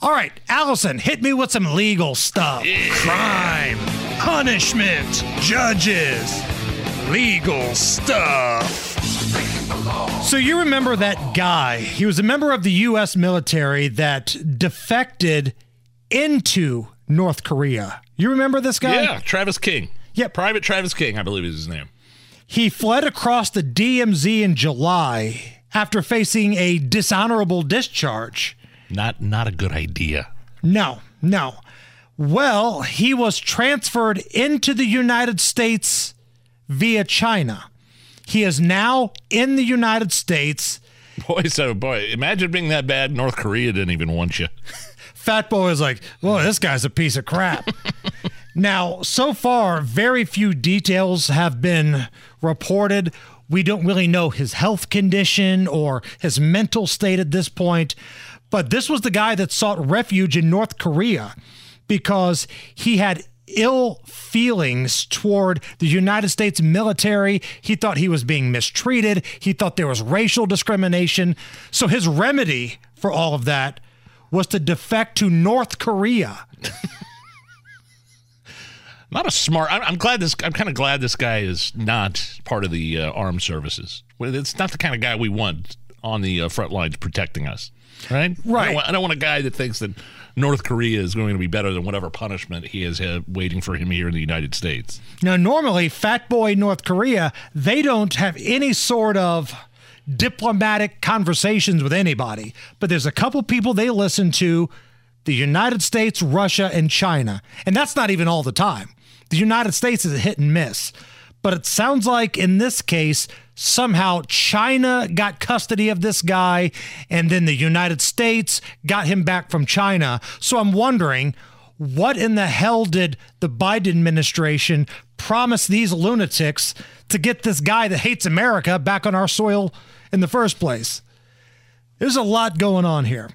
All right, Allison, hit me with some legal stuff. Crime, punishment, judges, legal stuff. So you remember that guy? He was a member of the U.S. military that defected into North Korea. You remember this guy? Yeah, Travis King. Yeah. Private Travis King, I believe is his name. He fled across the DMZ in July after facing a dishonorable discharge. Not not a good idea. No, no. Well, he was transferred into the United States via China. He is now in the United States. Boy, so boy, imagine being that bad. North Korea didn't even want you. Fat Boy is like, well, this guy's a piece of crap. now, so far, very few details have been reported. We don't really know his health condition or his mental state at this point. But this was the guy that sought refuge in North Korea because he had ill feelings toward the United States military. He thought he was being mistreated. He thought there was racial discrimination. So his remedy for all of that was to defect to North Korea. not a smart. I'm, I'm glad this. I'm kind of glad this guy is not part of the uh, armed services. It's not the kind of guy we want on the uh, front lines protecting us. Right. Right. I don't, want, I don't want a guy that thinks that North Korea is going to be better than whatever punishment he has uh, waiting for him here in the United States. Now, normally, Fat Boy North Korea, they don't have any sort of diplomatic conversations with anybody. But there's a couple people they listen to the United States, Russia, and China. And that's not even all the time. The United States is a hit and miss. But it sounds like in this case, somehow China got custody of this guy, and then the United States got him back from China. So I'm wondering what in the hell did the Biden administration promise these lunatics to get this guy that hates America back on our soil in the first place? There's a lot going on here.